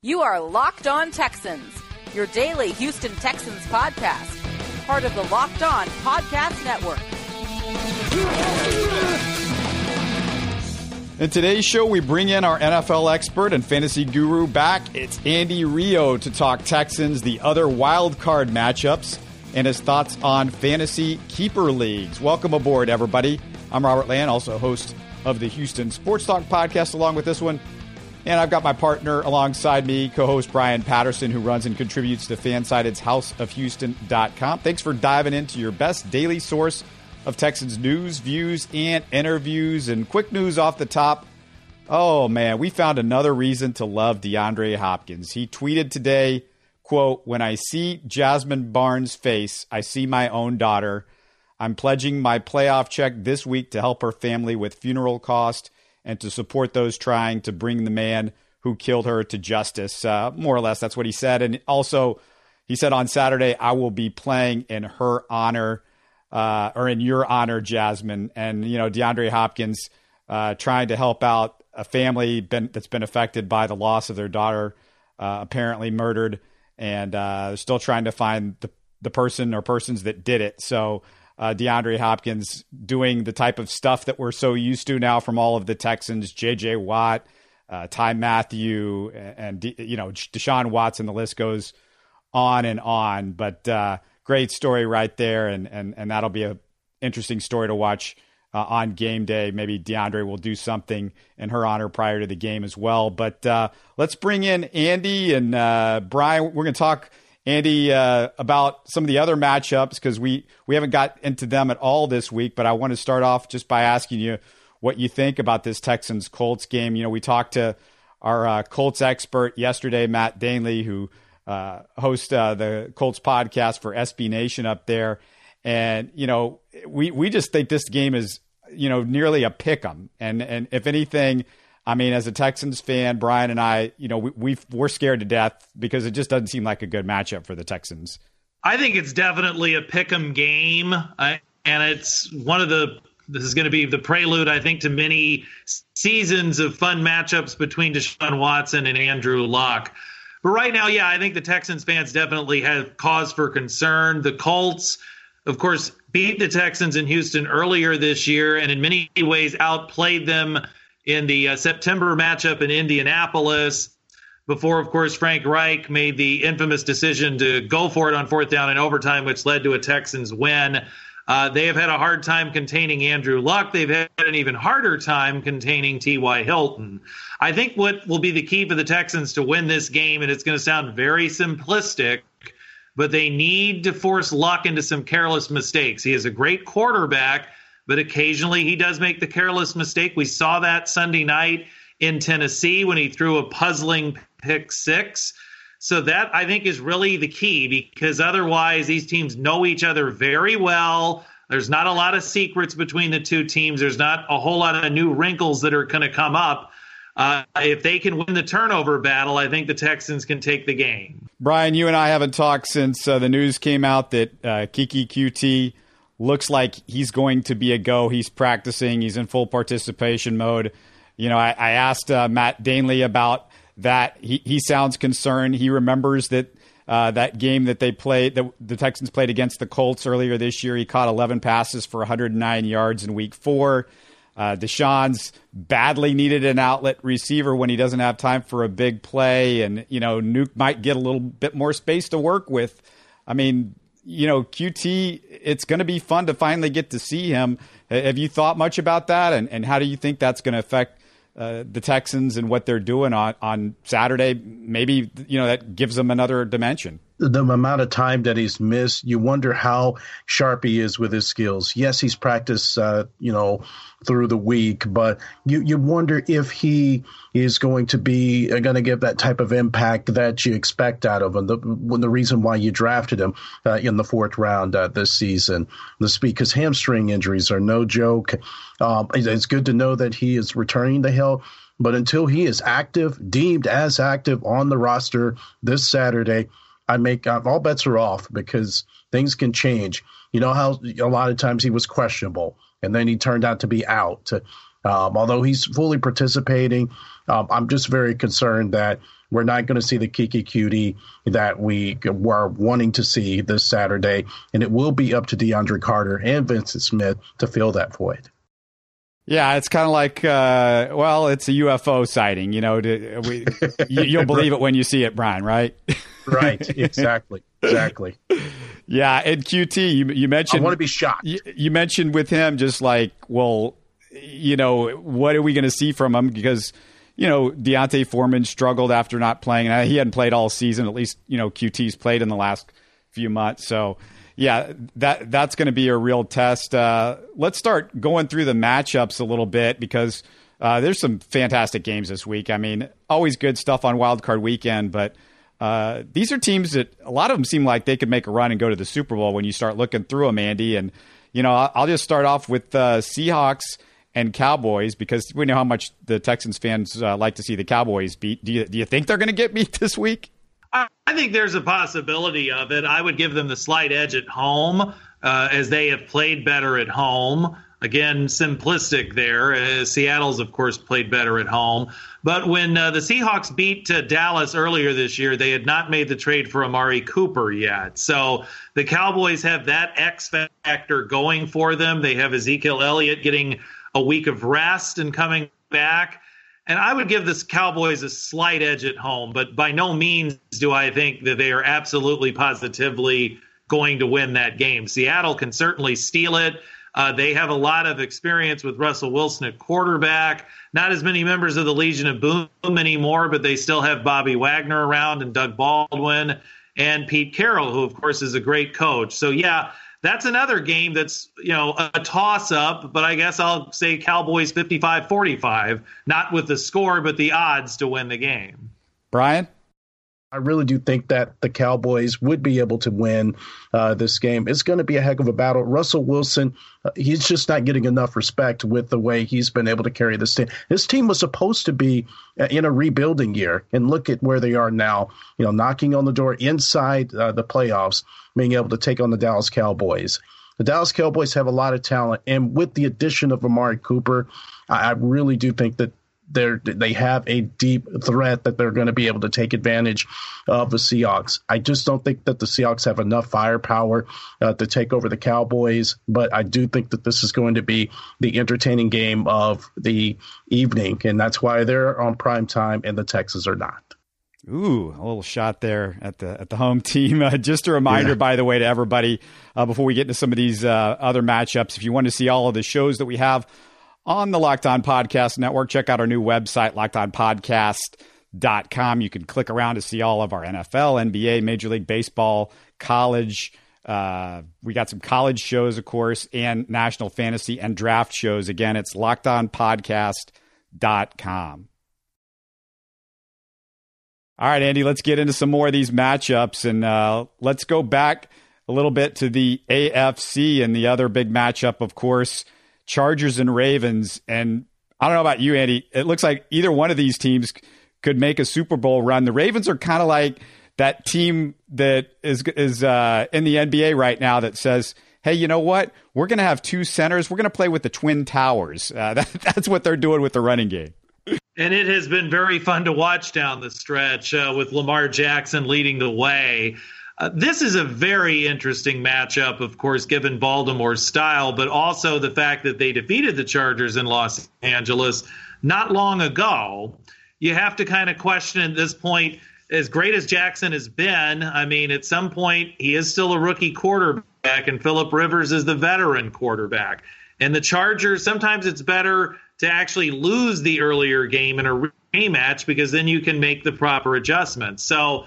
You are Locked On Texans, your daily Houston Texans podcast, part of the Locked On Podcast Network. In today's show, we bring in our NFL expert and fantasy guru back. It's Andy Rioux to talk Texans, the other wild card matchups, and his thoughts on fantasy keeper leagues. Welcome aboard, everybody. I'm Robert Land, also host of the Houston Sports Talk podcast, along with this one. And I've got my partner alongside me, co host Brian Patterson, who runs and contributes to Fansided's houseofhouston.com. Thanks for diving into your best daily source of Texans news, views, and interviews. And quick news off the top. Oh man, we found another reason to love DeAndre Hopkins. He tweeted today, quote, When I see Jasmine Barnes' face, I see my own daughter. I'm pledging my playoff check this week to help her family with funeral cost and to support those trying to bring the man who killed her to justice. Uh, more or less, that's what he said. And also, he said on Saturday, I will be playing in her honor uh, or in your honor, Jasmine. And, you know, DeAndre Hopkins uh, trying to help out a family been, that's been affected by the loss of their daughter, uh, apparently murdered. And uh, still trying to find the, the person or persons that did it. So, uh, DeAndre Hopkins doing the type of stuff that we're so used to now from all of the Texans, J.J. Watt, uh, Ty Mathieu, and, and, you know Deshaun Watson. The list goes on and on. But uh, great story right there, and and and that'll be a interesting story to watch. Uh, on game day, maybe DeAndre will do something in her honor prior to the game as well. But uh, let's bring in Andy and uh, Brian. We're going to talk Andy, uh, about some of the other matchups because we, we haven't got into them at all this week. But I want to start off just by asking you what you think about this Texans Colts game. You know, we talked to our uh, Colts expert yesterday, Matt Danley, who uh, hosts uh, the Colts podcast for SB Nation up there. And, you know, we, we just think this game is, you know, nearly a pick 'em. And, and if anything, I mean, as a Texans fan, Brian and I, you know, we, we are scared to death because it just doesn't seem like a good matchup for the Texans. I think it's definitely a pick'em game, uh, and it's one of the. This is going to be the prelude, I think, to many seasons of fun matchups between Deshaun Watson and Andrew Luck. But right now, yeah, I think the Texans fans definitely have cause for concern. The Colts, of course, beat the Texans in Houston earlier this year, and in many ways outplayed them in the uh, September matchup in Indianapolis. Before, of course, Frank Reich made the infamous decision to go for it on fourth down in overtime, which led to a Texans win. Uh, they have had a hard time containing Andrew Luck. They've had an even harder time containing T.Y. Hilton. I think what will be the key for the Texans to win this game, and it's going to sound very simplistic, but they need to force Luck into some careless mistakes. He is a great quarterback, but occasionally he does make the careless mistake. We saw that Sunday night in Tennessee when he threw a puzzling pick six. So that I think is really the key because otherwise these teams know each other very well. There's not a lot of secrets between the two teams. There's not a whole lot of new wrinkles that are going to come up. Uh, if they can win the turnover battle, I think the Texans can take the game. Brian, you and I haven't talked since uh, the news came out that uh, Keke Coutee looks like he's going to be a go. He's practicing. He's in full participation mode. You know, I, I asked uh, Matt Danley about that. He, he sounds concerned. He remembers that uh, that game that they played, that the Texans played against the Colts earlier this year. He caught 11 passes for 109 yards in week four. Uh, Deshaun's badly needed an outlet receiver when he doesn't have time for a big play, and you know Nuke might get a little bit more space to work with. I mean, you know, Coutee, it's going to be fun to finally get to see him. Have you thought much about that? And, and how do you think that's going to affect uh, the Texans and what they're doing on, on Saturday? Maybe, you know, that gives them another dimension the amount of time that he's missed, you wonder how sharp he is with his skills. Yes, he's practiced, uh, you know, through the week, but you, you wonder if he is going to be uh, going to give that type of impact that you expect out of him. The, the reason why you drafted him uh, in the fourth round uh, this season, this because hamstring injuries are no joke. Um, it's good to know that he is returning to health. But until he is active, deemed as active on the roster this Saturday, I make uh, all bets are off because things can change. You know how a lot of times he was questionable and then he turned out to be out. Uh, Um, although he's fully participating, um, I'm just very concerned that we're not going to see the Keke Coutee that we were wanting to see this Saturday, and it will be up to DeAndre Carter and Vincent Smith to fill that void. Yeah, it's kind of like, uh, well, it's a UFO sighting. You know, to, we, you, will believe it when you see it, Brian. Right? right. Exactly. Exactly. Yeah, and Coutee, you, you mentioned. I want to be shocked. You, you mentioned with him, just like, well, you know, what are we going to see from him? Because you know, D'Onta Foreman struggled after not playing. He hadn't played all season. At least, you know, Coutee's played in the last few months. So, yeah, that that's going to be a real test. Uh, let's start going through the matchups a little bit because uh, there's some fantastic games this week. I mean, always good stuff on Wild Card Weekend, but uh, these are teams that a lot of them seem like they could make a run and go to the Super Bowl when you start looking through them, Andy. And you know, I'll just start off with uh, Seahawks and Cowboys because we know how much the Texans fans uh, like to see the Cowboys beat. Do you do you think they're going to get beat this week? I, think there's a possibility of it. I would give them the slight edge at home uh, as they have played better at home. Again, simplistic there. Uh, Seattle's, of course, played better at home. But when uh, the Seahawks beat uh, Dallas earlier this year, they had not made the trade for Amari Cooper yet. So the Cowboys have that X factor going for them. They have Ezekiel Elliott getting a week of rest and coming back. And I would give this Cowboys a slight edge at home, but by no means do I think that they are absolutely positively going to win that game. Seattle can certainly steal it. Uh, they have a lot of experience with Russell Wilson at quarterback. Not as many members of the Legion of Boom anymore, but they still have Bobby Wagner around and Doug Baldwin and Pete Carroll, who, of course, is a great coach. So, yeah, that's another game that's you know a toss up but i guess i'll say cowboys 55-45 not with the score but the odds to win the game brian I really do think that the Cowboys would be able to win uh, this game. It's going to be a heck of a battle. Russell Wilson, uh, he's just not getting enough respect with the way he's been able to carry this team. This team was supposed to be uh, in a rebuilding year, and look at where they are now. You know, knocking on the door inside uh, the playoffs, being able to take on the Dallas Cowboys. The Dallas Cowboys have a lot of talent, and with the addition of Amari Cooper, I really do think that they're they have a deep threat that they're going to be able to take advantage of the Seahawks. I just don't think that the Seahawks have enough firepower uh, to take over the Cowboys, but I do think that this is going to be the entertaining game of the evening, and that's why they're on prime time and the Texans are not. Ooh, a little shot there at the at the home team. Uh, just a reminder, yeah. by the way, to everybody uh, before we get into some of these uh, other matchups. If you want to see all of the shows that we have on the Locked On Podcast Network. Check out our new website, lockedonpodcast.com. You can click around to see all of our NFL, NBA, Major League Baseball, college. Uh, we got some college shows, of course, and national fantasy and draft shows. Again, it's lockedonpodcast.com. All right, Andy, let's get into some more of these matchups and uh, let's go back a little bit to the AFC and the other big matchup, of course. Chargers and Ravens. And I don't know about you, Andy. It looks like either one of these teams could make a Super Bowl run. The Ravens are kind of like that team that is is uh, in the NBA right now that says, "Hey, you know what? We're going to have two centers. We're going to play with the twin towers." Uh, that, that's what they're doing with the running game. And it has been very fun to watch down the stretch uh, with Lamar Jackson leading the way. Uh, this is a very interesting matchup, of course, given Baltimore's style, but also the fact that they defeated the Chargers in Los Angeles not long ago. You have to kind of question at this point, as great as Jackson has been, I mean, at some point, he is still a rookie quarterback, and Philip Rivers is the veteran quarterback. And the Chargers, sometimes it's better to actually lose the earlier game in a rematch because then you can make the proper adjustments. So,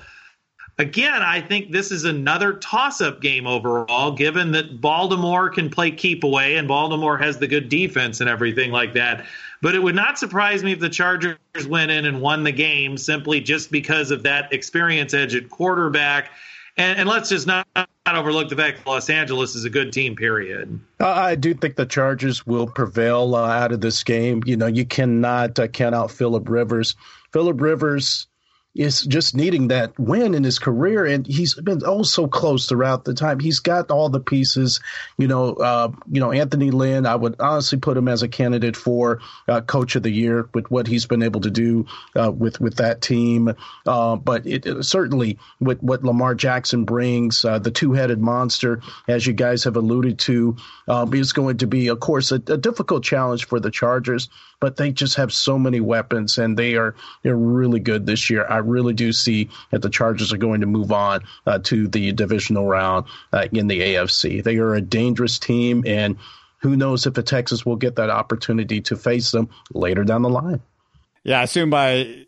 again, I think this is another toss up game overall, given that Baltimore can play keep away and Baltimore has the good defense and everything like that. But it would not surprise me if the Chargers went in and won the game simply just because of that experience edge at quarterback. And, and let's just not, not, overlook the fact that Los Angeles is a good team, period. I do think the Chargers will prevail uh, out of this game. You know, you cannot uh, count out Philip Rivers. Philip Rivers is just needing that win in his career, and he's been oh so close throughout the time. He's got all the pieces. You know, uh, you know Anthony Lynn. I would honestly put him as a candidate for uh, Coach of the Year with what he's been able to do uh, with with that team. Uh, but it, it, certainly with what Lamar Jackson brings, uh, the two headed monster, as you guys have alluded to, um, is going to be, of course, a, a difficult challenge for the Chargers. But they just have so many weapons, and they are they're really good this year. I really do see that the Chargers are going to move on uh, to the divisional round uh, in the AFC. They are a dangerous team, and who knows if the Texans will get that opportunity to face them later down the line. Yeah, I assume by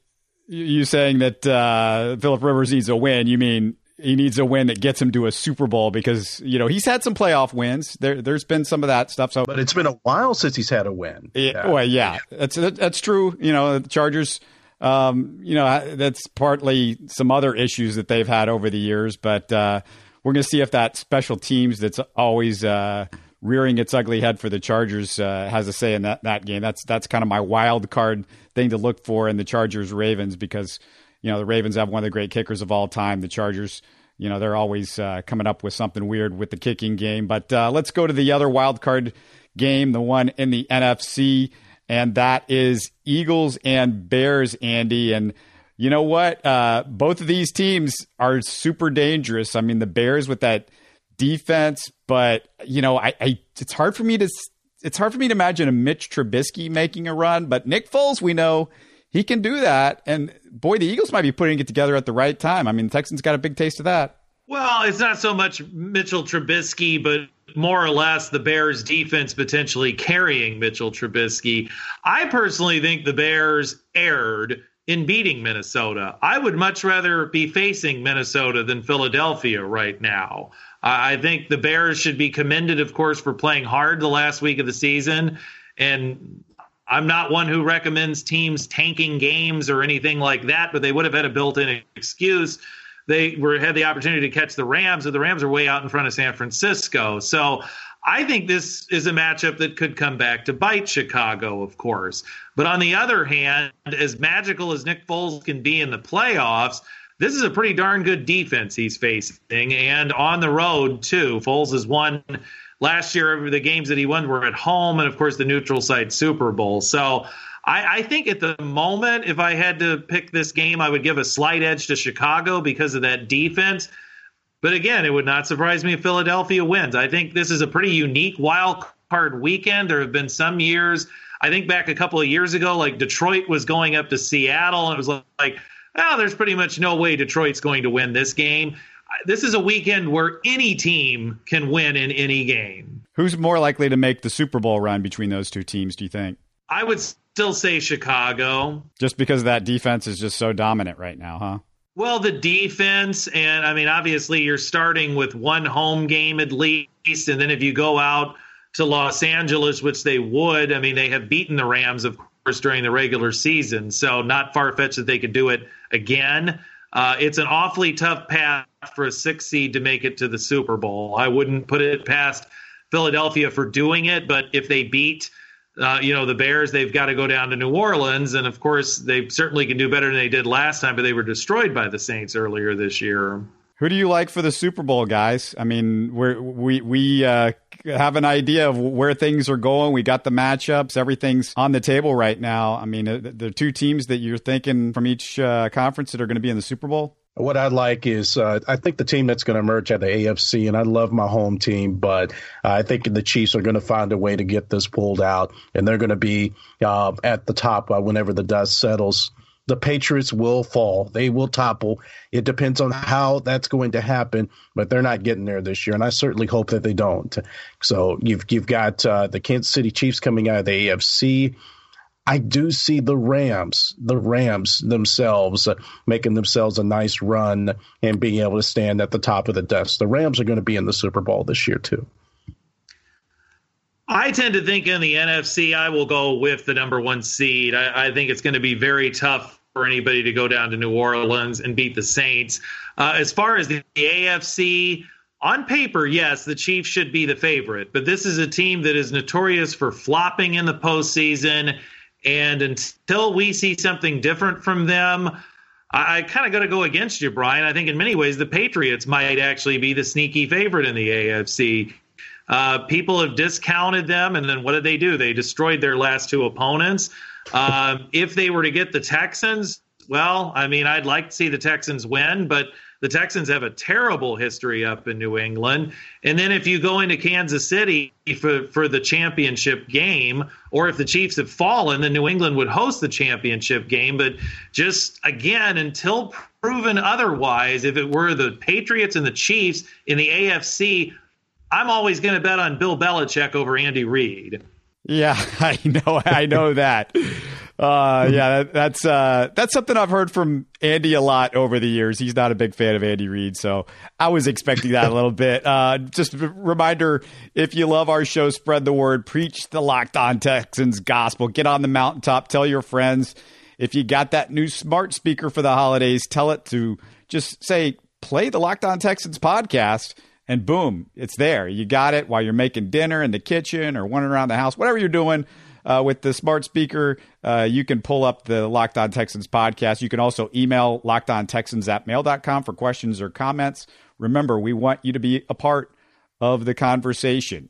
you saying that uh, Philip Rivers needs a win, you mean he needs a win that gets him to a Super Bowl because you know he's had some playoff wins. There, there's been some of that stuff. So, but it's been a while since he's had a win. Yeah, yeah. well, yeah, that's that's true. You know, the Chargers um, you know, that's partly some other issues that they've had over the years, but uh, we're going to see if that special teams that's always uh, rearing its ugly head for the Chargers uh, has a say in that, that game. That's that's kind of my wild card thing to look for in the Chargers Ravens because you know the Ravens have one of the great kickers of all time. The Chargers, you know, they're always uh, coming up with something weird with the kicking game. But uh, let's go to the other wild card game, the one in the NFC and that is Eagles and Bears, Andy. And you know what? Uh, both of these teams are super dangerous. I mean, the Bears with that defense, but you know, I, I it's hard for me to it's hard for me to imagine a Mitch Trubisky making a run. But Nick Foles, we know he can do that. And boy, the Eagles might be putting it together at the right time. I mean, the Texans got a big taste of that. Well, it's not so much Mitchell Trubisky, but more or less the Bears defense potentially carrying Mitchell Trubisky. I personally think the Bears erred in beating Minnesota. I would much rather be facing Minnesota than Philadelphia right now. I think the Bears should be commended, of course, for playing hard the last week of the season. And I'm not one who recommends teams tanking games or anything like that, but they would have had a built in excuse they were had the opportunity to catch the Rams, and the Rams are way out in front of San Francisco. So I think this is a matchup that could come back to bite Chicago, of course. But on the other hand, as magical as Nick Foles can be in the playoffs, this is a pretty darn good defense he's facing, and on the road too. Foles has won last year. The games that he won were at home, and of course the neutral site Super Bowl. So I, I, think at the moment, if I had to pick this game, I would give a slight edge to Chicago because of that defense. But again, it would not surprise me if Philadelphia wins. I think this is a pretty unique wild card weekend. There have been some years, I think back a couple of years ago, like Detroit was going up to Seattle, and it was like, oh, there's pretty much no way Detroit's going to win this game. This is a weekend where any team can win in any game. Who's more likely to make the Super Bowl run between those two teams, do you think? I would still say Chicago. Just because that defense is just so dominant right now, huh? Well, the defense, and I mean, obviously, you're starting with one home game at least. And then if you go out to Los Angeles, which they would, I mean, they have beaten the Rams, of course, during the regular season. So not far fetched that they could do it again. Uh, it's an awfully tough path for a six seed to make it to the Super Bowl. I wouldn't put it past Philadelphia for doing it, but if they beat uh, you know, the Bears, they've got to go down to New Orleans. And of course, they certainly can do better than they did last time, but they were destroyed by the Saints earlier this year. Who do you like for the Super Bowl, guys? I mean, we we we uh, have an idea of where things are going. We got the matchups. Everything's on the table right now. I mean, uh, the two teams that you're thinking from each uh, conference that are going to be in the Super Bowl. What I like is uh, I think the team that's going to emerge at the AFC, and I love my home team, but I think the Chiefs are going to find a way to get this pulled out, and they're going to be uh, at the top uh, whenever the dust settles. The Patriots will fall; they will topple. It depends on how that's going to happen, but they're not getting there this year, and I certainly hope that they don't. So you've you've got uh, the Kansas City Chiefs coming out of the AFC. I do see the Rams, the Rams themselves, uh, making themselves a nice run and being able to stand at the top of the dust. The Rams are going to be in the Super Bowl this year, too. I tend to think in the NFC, I will go with the number one seed. I, I think it's going to be very tough for anybody to go down to New Orleans and beat the Saints. Uh, as far as the, the AFC, on paper, yes, the Chiefs should be the favorite, but this is a team that is notorious for flopping in the postseason and until we see something different from them, I, I kind of got to go against you, Brian. I think in many ways the Patriots might actually be the sneaky favorite in the AFC. Uh, people have discounted them, and then what did they do? They destroyed their last two opponents. Um, if they were to get the Texans, well, I mean, I'd like to see the Texans win, but the Texans have a terrible history up in New England. And then if you go into Kansas City for, for the championship game, or if the Chiefs have fallen, then New England would host the championship game. But just again, until proven otherwise, if it were the Patriots and the Chiefs in the AFC, I'm always going to bet on Bill Belichick over Andy Reid. Yeah, I know. I know that. Uh, yeah, that, that's uh, that's something I've heard from Andy a lot over the years. He's not a big fan of Andy Reid, so I was expecting that a little bit. Uh, just a reminder: if you love our show, spread the word, preach the Locked On Texans gospel, get on the mountaintop, tell your friends. If you got that new smart speaker for the holidays, tell it to just say play the Locked On Texans podcast and boom, it's there. You got it while you're making dinner in the kitchen or running around the house, whatever you're doing. Uh, with the smart speaker, uh, you can pull up the Locked On Texans podcast. You can also email lockedontexans at mail.com for questions or comments. Remember, we want you to be a part of the conversation.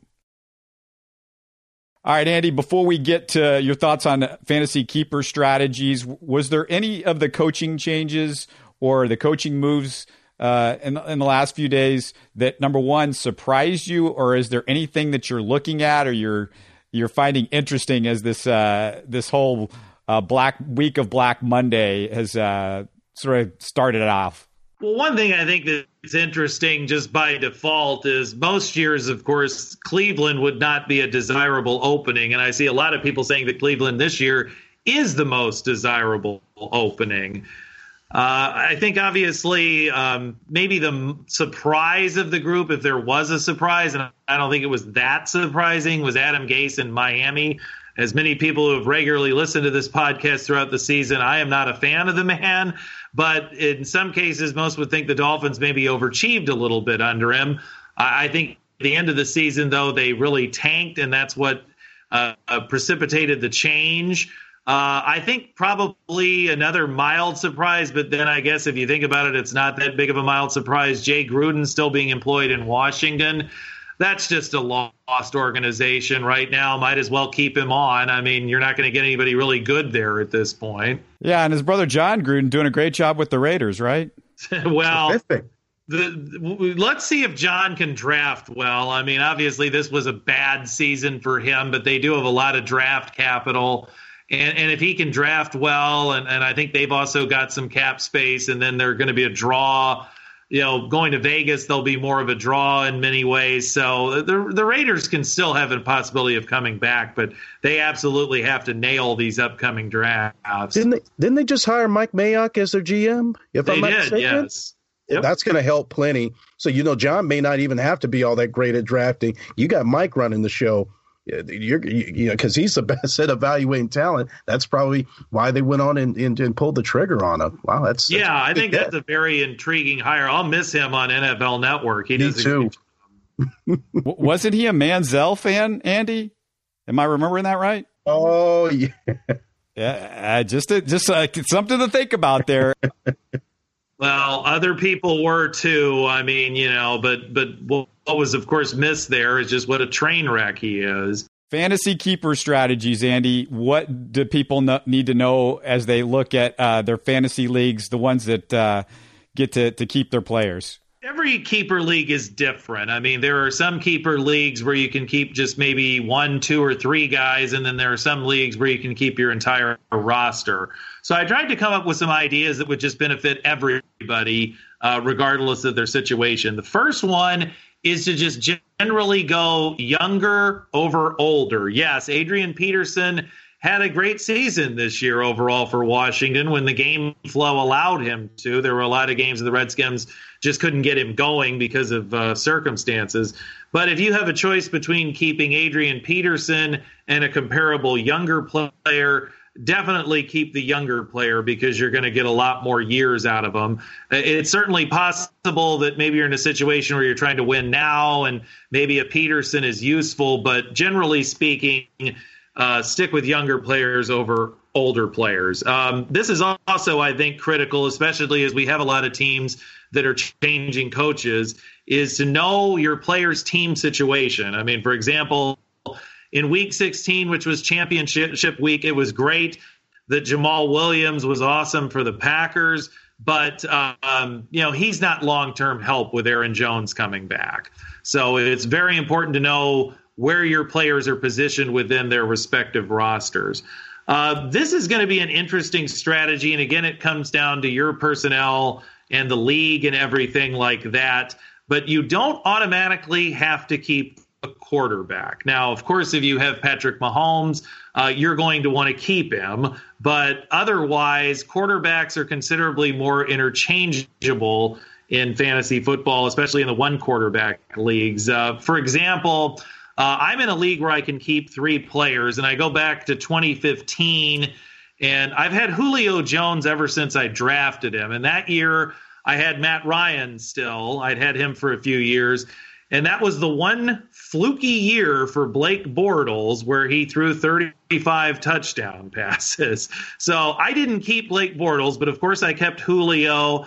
All right, Andy, before we get to your thoughts on fantasy keeper strategies, was there any of the coaching changes or the coaching moves uh, in, in the last few days that number one surprised you, or is there anything that you're looking at or you're you're finding interesting as this uh, this whole uh, Black Week of Black Monday has uh, sort of started off? Well, one thing I think that's interesting just by default is most years, of course, Cleveland would not be a desirable opening. And I see a lot of people saying that Cleveland this year is the most desirable opening. Uh, I think obviously um, maybe the surprise of the group, if there was a surprise, and I don't think it was that surprising, was Adam Gase in Miami. As many people who have regularly listened to this podcast throughout the season, I am not a fan of the man, but in some cases, most would think the Dolphins maybe overachieved a little bit under him. I think at the end of the season, though, they really tanked, and that's what uh, precipitated the change. Uh, I think probably another mild surprise, but then I guess if you think about it, it's not that big of a mild surprise. Jay Gruden still being employed in Washington. That's just a lost organization right now. Might as well keep him on. I mean, you're not going to get anybody really good there at this point. Yeah, and his brother Jon Gruden doing a great job with the Raiders, right? well, the, let's see if John can draft well. I mean, obviously this was a bad season for him, but they do have a lot of draft capital. And, and if he can draft well, and, and I think they've also got some cap space, and then they're going to be a draw. You know, going to Vegas, they'll be more of a draw in many ways. So the the Raiders can still have a possibility of coming back, but they absolutely have to nail these upcoming drafts. Didn't they? Didn't they just hire Mike Mayock as their GM? If they I'm not did, mistaken? yes. Yep. That's going to help plenty. So you know, Jon may not even have to be all that great at drafting. You got Mike running the show you're you know because he's the best at evaluating talent. That's probably why they went on and, and, and pulled the trigger on him. Wow, that's yeah. I think get. that's a very intriguing hire. I'll miss him on NFL Network. He Me too. Wasn't he a Manziel fan, Andy? Am I remembering that right? Oh yeah. Yeah, uh, just a, just uh, something to think about there. Well, other people were too. I mean, you know, but but what was of course missed there is just what a train wreck he is. Fantasy keeper strategies, Andy. What do people need to know as they look at uh, their fantasy leagues, the ones that uh, get to, to keep their players? Every keeper league is different. I mean, there are some keeper leagues where you can keep just maybe one, two, or three guys, and then there are some leagues where you can keep your entire roster. So I tried to come up with some ideas that would just benefit everybody, uh, regardless of their situation. The first one is to just generally go younger over older. Yes, Adrian Peterson had a great season this year overall for Washington when the game flow allowed him to. There were a lot of games the Redskins just couldn't get him going because of uh, circumstances. But if you have a choice between keeping Adrian Peterson and a comparable younger player, definitely keep the younger player because you're going to get a lot more years out of them. It's certainly possible that maybe you're in a situation where you're trying to win now and maybe a Peterson is useful, but generally speaking, uh, stick with younger players over older players. Um, this is also, I think, critical, especially as we have a lot of teams that are changing coaches, is to know your player's team situation. I mean, for example, in week 16, which was championship week, it was great that Jamaal Williams was awesome for the Packers, but um, you know he's not long-term help with Aaron Jones coming back. So it's very important to know where your players are positioned within their respective rosters. Uh, this is going to be an interesting strategy, and again, it comes down to your personnel and the league and everything like that. But you don't automatically have to keep quarterback. Now, of course, if you have Patrick Mahomes, uh, you're going to want to keep him. But otherwise, quarterbacks are considerably more interchangeable in fantasy football, especially in the one quarterback leagues. Uh, for example, uh, I'm in a league where I can keep three players, and I go back to 2015, and I've had Julio Jones ever since I drafted him. And that year, I had Matt Ryan still. I'd had him for a few years. And that was the one fluky year for Blake Bortles where he threw 35 touchdown passes. So I didn't keep Blake Bortles, but of course I kept Julio.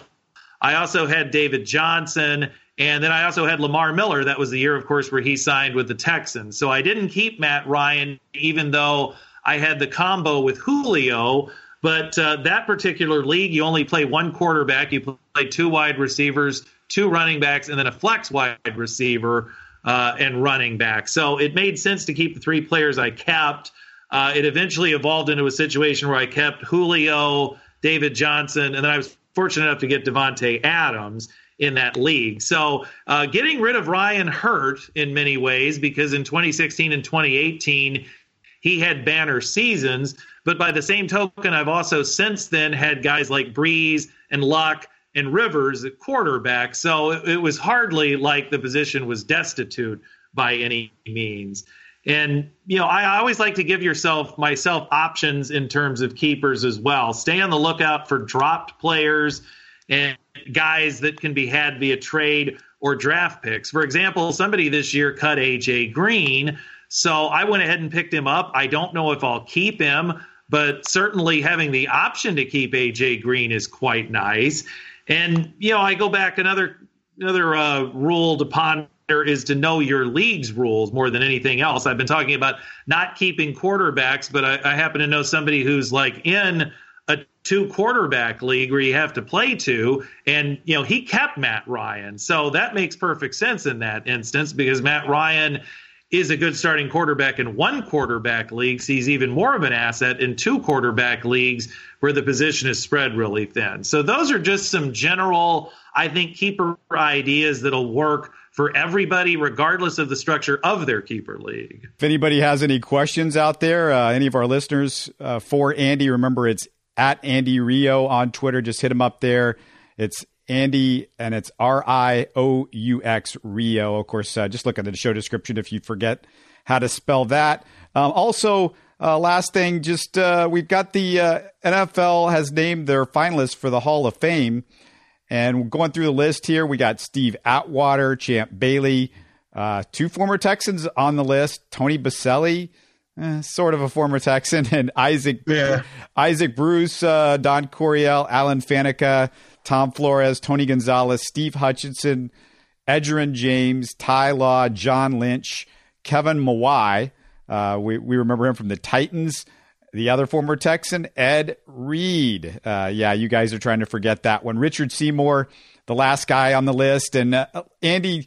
I also had David Johnson. And then I also had Lamar Miller. That was the year, of course, where he signed with the Texans. So I didn't keep Matt Ryan, even though I had the combo with Julio. But uh, that particular league, you only play one quarterback. You play two wide receivers, two running backs, and then a flex wide receiver uh, and running back. So it made sense to keep the three players I kept. Uh, it eventually evolved into a situation where I kept Julio, David Johnson, and then I was fortunate enough to get Davante Adams in that league. So uh, getting rid of Ryan hurt in many ways because in 2016 and 2018 he had banner seasons. But by the same token, I've also since then had guys like Brees and Luck and Rivers at quarterback. So it, it was hardly like the position was destitute by any means. And you know, I always like to give yourself myself options in terms of keepers as well. Stay on the lookout for dropped players and guys that can be had via trade or draft picks. For example, somebody this year cut AJ Green, so I went ahead and picked him up. I don't know if I'll keep him, but certainly having the option to keep AJ Green is quite nice. And you know, I go back another another uh, rule to ponder is to know your league's rules more than anything else. I've been talking about not keeping quarterbacks, but I, I happen to know somebody who's like in a two quarterback league where you have to play two and you know he kept Matt Ryan so that makes perfect sense in that instance because Matt Ryan is a good starting quarterback in one quarterback leagues he's even more of an asset in two quarterback leagues where the position is spread really thin so those are just some general I think keeper ideas that'll work for everybody, regardless of the structure of their keeper league. If anybody has any questions out there, uh, any of our listeners uh, for Andy, remember it's at Andy Rioux on Twitter. Just hit him up there. It's Andy, and it's R I O U X Rioux. Of course, uh, just look at the show description if you forget how to spell that. Um, also, uh, last thing, just uh, we've got the uh, NFL has named their finalists for the Hall of Fame, and going through the list here, we got Steve Atwater, Champ Bailey, uh, two former Texans on the list, Tony Boselli, eh, sort of a former Texan, and Isaac yeah. Isaac Bruce, uh, Don Coryell, Alan Faneca, Tom Flores, Tony Gonzalez, Steve Hutchinson, Edgerrin James, Ty Law, John Lynch, Kevin Mawae. Uh, we, we remember him from the Titans. The other former Texan, Ed Reed. Uh, yeah, you guys are trying to forget that one. Richard Seymour, the last guy on the list. And uh, Andy,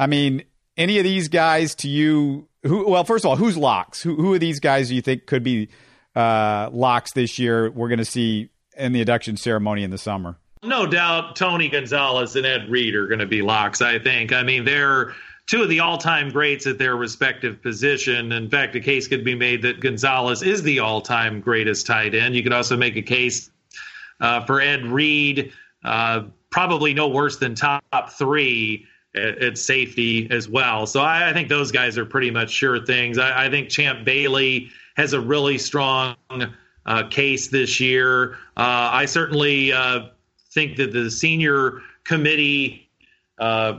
I mean, any of these guys to you who? Well, first of all, who's locks? Who who are these guys do you think could be uh, locks this year? We're going to see in the induction ceremony in the summer. No doubt, Tony Gonzalez and Ed Reed are going to be locks. I think. I mean, they're two of the all-time greats at their respective position. In fact, a case could be made that Gonzalez is the all-time greatest tight end. You could also make a case uh, for Ed Reed, uh, probably no worse than top three at, at safety as well. So I, I, think those guys are pretty much sure things. I, I think Champ Bailey has a really strong uh, case this year. Uh, I certainly uh, think that the senior committee uh,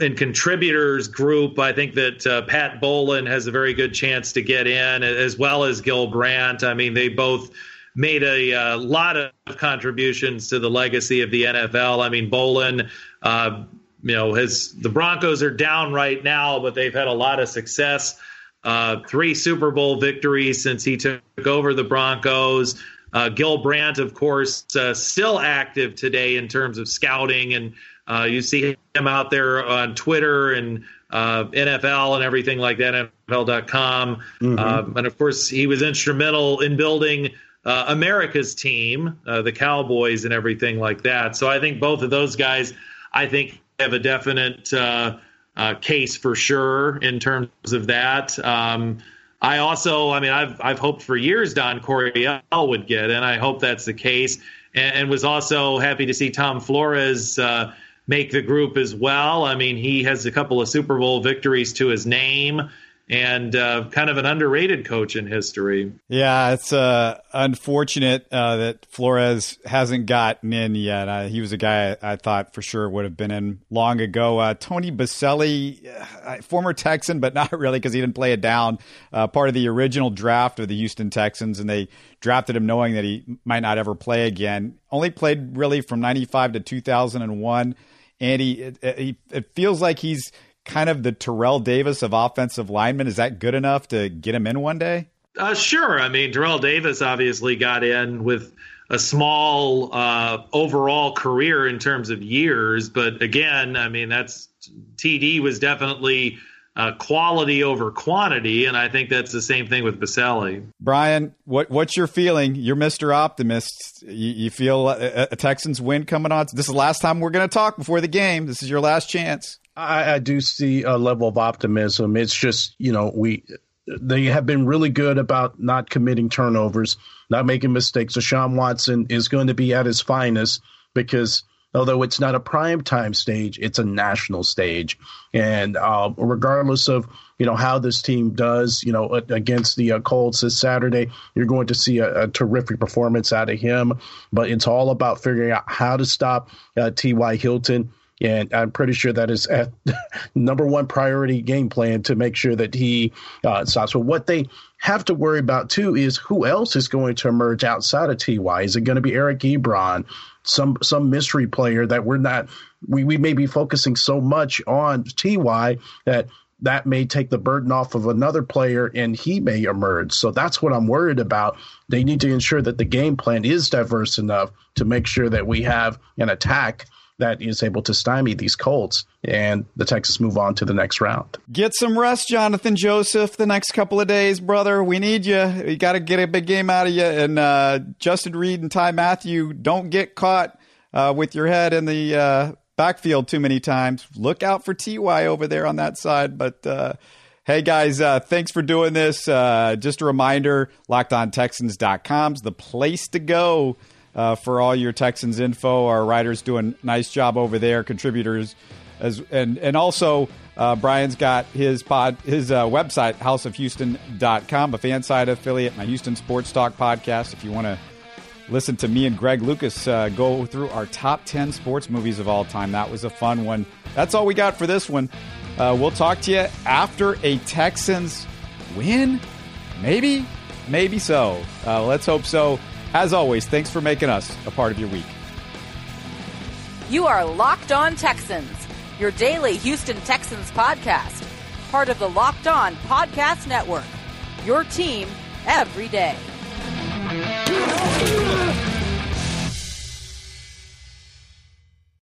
and contributors group, I think that uh, Pat Bowlen has a very good chance to get in, as well as Gil Brandt. I mean, they both made a uh, lot of contributions to the legacy of the NFL. I mean, Bowlen, uh, you know, has the Broncos are down right now, but they've had a lot of success. Uh, three Super Bowl victories since he took over the Broncos. Uh, Gil Brandt, of course, uh, still active today in terms of scouting, and uh, you see him out there on Twitter and uh, NFL and everything like that, NFL.com. Mm-hmm. Um, and of course, he was instrumental in building uh, America's team, uh, the Cowboys, and everything like that. So I think both of those guys, I think, have a definite uh, uh, case for sure in terms of that. Um, I also, I mean, I've I've hoped for years Don Coryell would get, and I hope that's the case. And, and was also happy to see Tom Flores uh, make the group as well. I mean, he has a couple of Super Bowl victories to his name and uh, kind of an underrated coach in history. Yeah, it's uh, unfortunate uh, that Flores hasn't gotten in yet. Uh, he was a guy I, I, thought for sure would have been in long ago. Uh, Tony Boselli, uh, former Texan, but not really because he didn't play it down. part of the original draft of the Houston Texans, and they drafted him knowing that he might not ever play again. Only played really from 95 to 2001. And he, it, it, it feels like he's – kind of the Terrell Davis of offensive linemen? Is that good enough to get him in one day? Uh, sure. I mean, Terrell Davis obviously got in with a small uh, overall career in terms of years, but again, I mean, that's TD was definitely uh, quality over quantity, and I think that's the same thing with Boselli. Brian, what what's your feeling? You're Mr. Optimist. You, you feel a, a, Texans win coming on? This is the last time we're going to talk before the game. This is your last chance. I, I do see a level of optimism. It's just you know we they have been really good about not committing turnovers, not making mistakes. So Deshaun Watson is going to be at his finest because although it's not a prime time stage, it's a national stage. And uh, regardless of you know how this team does, you know against the uh, Colts this Saturday, you're going to see a, a, terrific performance out of him. But it's all about figuring out how to stop uh, T.Y. Hilton and I'm pretty sure that is at number one priority game plan to make sure that he uh, stops. So what they have to worry about too is who else is going to emerge outside of Ty. Is it going to be Eric Ebron, some some mystery player that we're not we we may be focusing so much on Ty that that may take the burden off of another player and he may emerge. So that's what I'm worried about. They need to ensure that the game plan is diverse enough to make sure that we have an attack that is able to stymie these Colts, and the Texans move on to the next round. Get some rest, Johnathan Joseph, the next couple of days, brother. We need you. We got to get a big game out of you. And uh, Justin Reid and Ty Mathieu, don't get caught uh, with your head in the uh, backfield too many times. Look out for Ty over there on that side, but. Uh, hey guys, uh, thanks for doing this. Uh, just a reminder lockedontexans.com is the place to go uh, for all your Texans info. Our writers doing nice job over there, contributors, as and and also uh, Brian's got his pod his uh, website houseofhouston.com, a fan side affiliate, my Houston Sports Talk podcast. If you want to listen to me and Greg Lucas uh, go through our top ten sports movies of all time, that was a fun one. That's all we got for this one. Uh, we'll talk to you after a Texans win, maybe, maybe so. Uh, let's hope so. As always, thanks for making us a part of your week. You are Locked On Texans, your daily Houston Texans podcast, part of the Locked On Podcast Network. Your team every day.